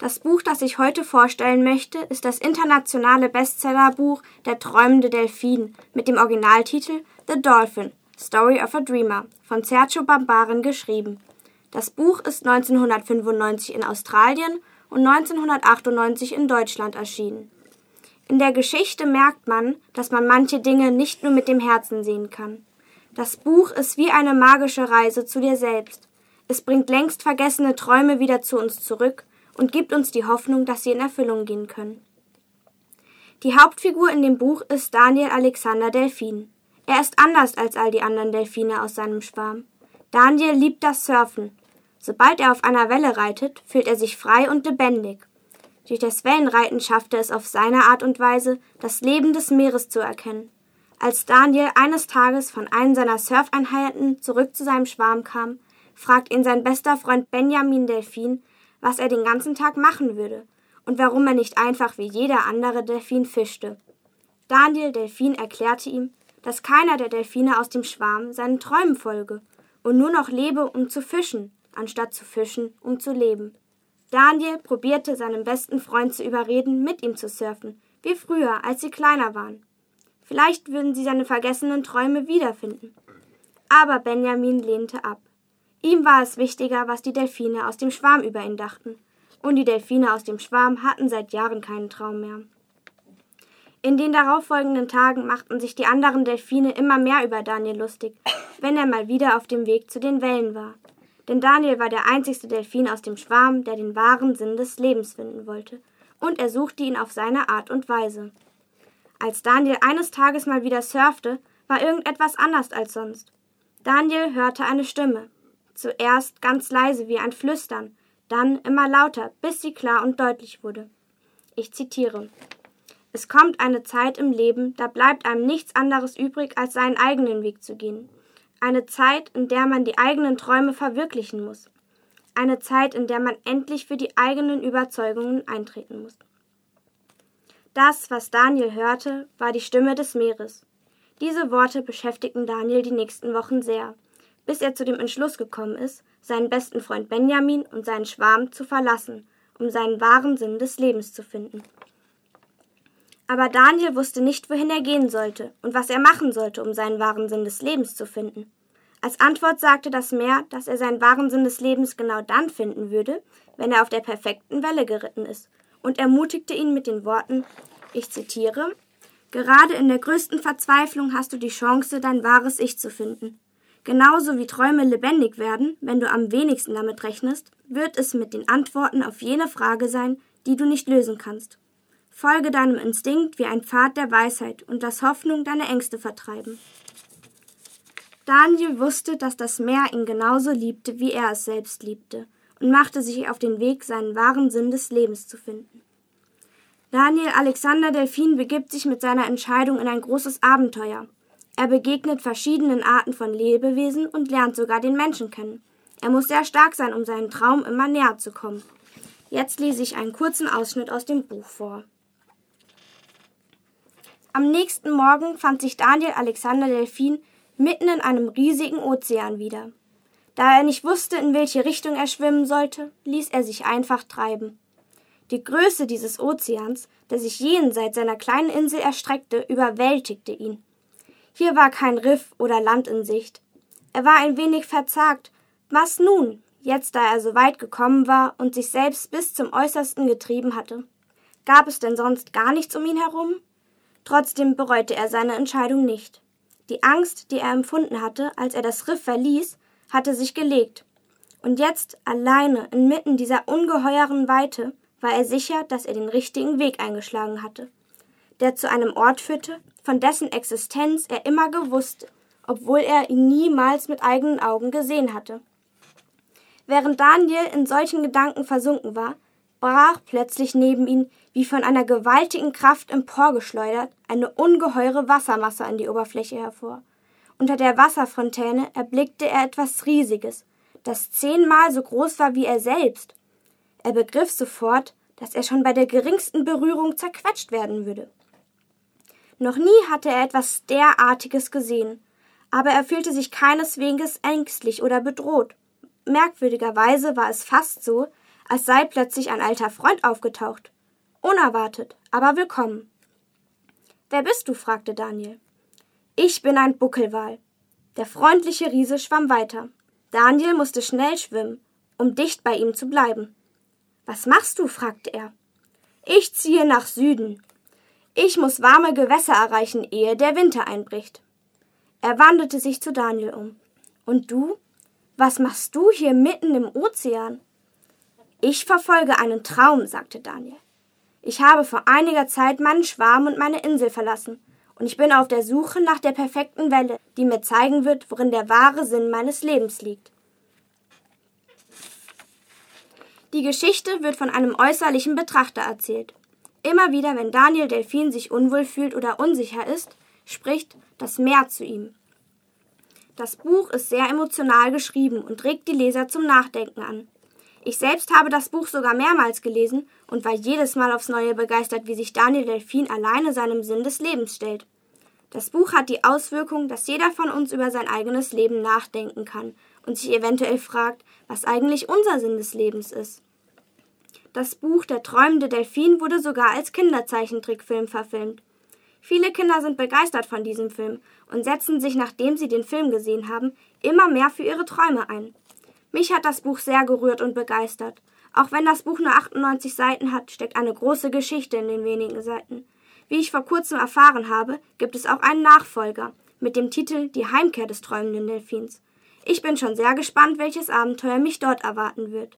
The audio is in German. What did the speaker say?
Das Buch, das ich heute vorstellen möchte, ist das internationale Bestsellerbuch Der träumende Delfin mit dem Originaltitel The Dolphin Story of a Dreamer von Sergio Bambaren geschrieben. Das Buch ist 1995 in Australien und 1998 in Deutschland erschienen. In der Geschichte merkt man, dass man manche Dinge nicht nur mit dem Herzen sehen kann. Das Buch ist wie eine magische Reise zu dir selbst. Es bringt längst vergessene Träume wieder zu uns zurück und gibt uns die Hoffnung, dass sie in Erfüllung gehen können. Die Hauptfigur in dem Buch ist Daniel Alexander Delfin. Er ist anders als all die anderen Delfine aus seinem Schwarm. Daniel liebt das Surfen. Sobald er auf einer Welle reitet, fühlt er sich frei und lebendig. Durch das Wellenreiten schafft er es auf seine Art und Weise, das Leben des Meeres zu erkennen. Als Daniel eines Tages von einem seiner Surfeinheiten zurück zu seinem Schwarm kam, fragt ihn sein bester Freund Benjamin Delfin, was er den ganzen Tag machen würde und warum er nicht einfach wie jeder andere Delfin fischte. Daniel Delfin erklärte ihm, dass keiner der Delfine aus dem Schwarm seinen Träumen folge und nur noch lebe, um zu fischen, anstatt zu fischen, um zu leben. Daniel probierte seinen besten Freund zu überreden, mit ihm zu surfen, wie früher, als sie kleiner waren. Vielleicht würden sie seine vergessenen Träume wiederfinden. Aber Benjamin lehnte ab. Ihm war es wichtiger, was die Delfine aus dem Schwarm über ihn dachten. Und die Delfine aus dem Schwarm hatten seit Jahren keinen Traum mehr. In den darauffolgenden Tagen machten sich die anderen Delfine immer mehr über Daniel lustig, wenn er mal wieder auf dem Weg zu den Wellen war. Denn Daniel war der einzigste Delfin aus dem Schwarm, der den wahren Sinn des Lebens finden wollte, und er suchte ihn auf seine Art und Weise. Als Daniel eines Tages mal wieder surfte, war irgendetwas anders als sonst. Daniel hörte eine Stimme, zuerst ganz leise wie ein Flüstern, dann immer lauter, bis sie klar und deutlich wurde. Ich zitiere Es kommt eine Zeit im Leben, da bleibt einem nichts anderes übrig, als seinen eigenen Weg zu gehen. Eine Zeit, in der man die eigenen Träume verwirklichen muss. Eine Zeit, in der man endlich für die eigenen Überzeugungen eintreten muss. Das, was Daniel hörte, war die Stimme des Meeres. Diese Worte beschäftigten Daniel die nächsten Wochen sehr bis er zu dem Entschluss gekommen ist, seinen besten Freund Benjamin und seinen Schwarm zu verlassen, um seinen wahren Sinn des Lebens zu finden. Aber Daniel wusste nicht, wohin er gehen sollte und was er machen sollte, um seinen wahren Sinn des Lebens zu finden. Als Antwort sagte das Meer, dass er seinen wahren Sinn des Lebens genau dann finden würde, wenn er auf der perfekten Welle geritten ist, und ermutigte ihn mit den Worten, ich zitiere, Gerade in der größten Verzweiflung hast du die Chance, dein wahres Ich zu finden. Genauso wie Träume lebendig werden, wenn du am wenigsten damit rechnest, wird es mit den Antworten auf jene Frage sein, die du nicht lösen kannst. Folge deinem Instinkt wie ein Pfad der Weisheit und lass Hoffnung deine Ängste vertreiben. Daniel wusste, dass das Meer ihn genauso liebte, wie er es selbst liebte, und machte sich auf den Weg, seinen wahren Sinn des Lebens zu finden. Daniel Alexander Delfin begibt sich mit seiner Entscheidung in ein großes Abenteuer. Er begegnet verschiedenen Arten von Lebewesen und lernt sogar den Menschen kennen. Er muss sehr stark sein, um seinem Traum immer näher zu kommen. Jetzt lese ich einen kurzen Ausschnitt aus dem Buch vor. Am nächsten Morgen fand sich Daniel Alexander Delfin mitten in einem riesigen Ozean wieder. Da er nicht wusste, in welche Richtung er schwimmen sollte, ließ er sich einfach treiben. Die Größe dieses Ozeans, der sich jenseits seiner kleinen Insel erstreckte, überwältigte ihn. Hier war kein Riff oder Land in Sicht. Er war ein wenig verzagt. Was nun, jetzt da er so weit gekommen war und sich selbst bis zum Äußersten getrieben hatte? Gab es denn sonst gar nichts um ihn herum? Trotzdem bereute er seine Entscheidung nicht. Die Angst, die er empfunden hatte, als er das Riff verließ, hatte sich gelegt. Und jetzt, alleine, inmitten dieser ungeheuren Weite, war er sicher, dass er den richtigen Weg eingeschlagen hatte der zu einem Ort führte, von dessen Existenz er immer gewusst, obwohl er ihn niemals mit eigenen Augen gesehen hatte. Während Daniel in solchen Gedanken versunken war, brach plötzlich neben ihm, wie von einer gewaltigen Kraft emporgeschleudert, eine ungeheure Wassermasse an die Oberfläche hervor. Unter der Wasserfontäne erblickte er etwas Riesiges, das zehnmal so groß war wie er selbst. Er begriff sofort, dass er schon bei der geringsten Berührung zerquetscht werden würde. Noch nie hatte er etwas derartiges gesehen, aber er fühlte sich keineswegs ängstlich oder bedroht. Merkwürdigerweise war es fast so, als sei plötzlich ein alter Freund aufgetaucht. Unerwartet, aber willkommen. Wer bist du? fragte Daniel. Ich bin ein Buckelwal. Der freundliche Riese schwamm weiter. Daniel musste schnell schwimmen, um dicht bei ihm zu bleiben. Was machst du? fragte er. Ich ziehe nach Süden. Ich muss warme Gewässer erreichen, ehe der Winter einbricht. Er wandelte sich zu Daniel um. Und du? Was machst du hier mitten im Ozean? Ich verfolge einen Traum, sagte Daniel. Ich habe vor einiger Zeit meinen Schwarm und meine Insel verlassen, und ich bin auf der Suche nach der perfekten Welle, die mir zeigen wird, worin der wahre Sinn meines Lebens liegt. Die Geschichte wird von einem äußerlichen Betrachter erzählt. Immer wieder, wenn Daniel Delfin sich unwohl fühlt oder unsicher ist, spricht das Meer zu ihm. Das Buch ist sehr emotional geschrieben und regt die Leser zum Nachdenken an. Ich selbst habe das Buch sogar mehrmals gelesen und war jedes Mal aufs Neue begeistert, wie sich Daniel Delfin alleine seinem Sinn des Lebens stellt. Das Buch hat die Auswirkung, dass jeder von uns über sein eigenes Leben nachdenken kann und sich eventuell fragt, was eigentlich unser Sinn des Lebens ist. Das Buch Der träumende Delfin wurde sogar als Kinderzeichentrickfilm verfilmt. Viele Kinder sind begeistert von diesem Film und setzen sich, nachdem sie den Film gesehen haben, immer mehr für ihre Träume ein. Mich hat das Buch sehr gerührt und begeistert. Auch wenn das Buch nur 98 Seiten hat, steckt eine große Geschichte in den wenigen Seiten. Wie ich vor kurzem erfahren habe, gibt es auch einen Nachfolger mit dem Titel Die Heimkehr des träumenden Delfins. Ich bin schon sehr gespannt, welches Abenteuer mich dort erwarten wird.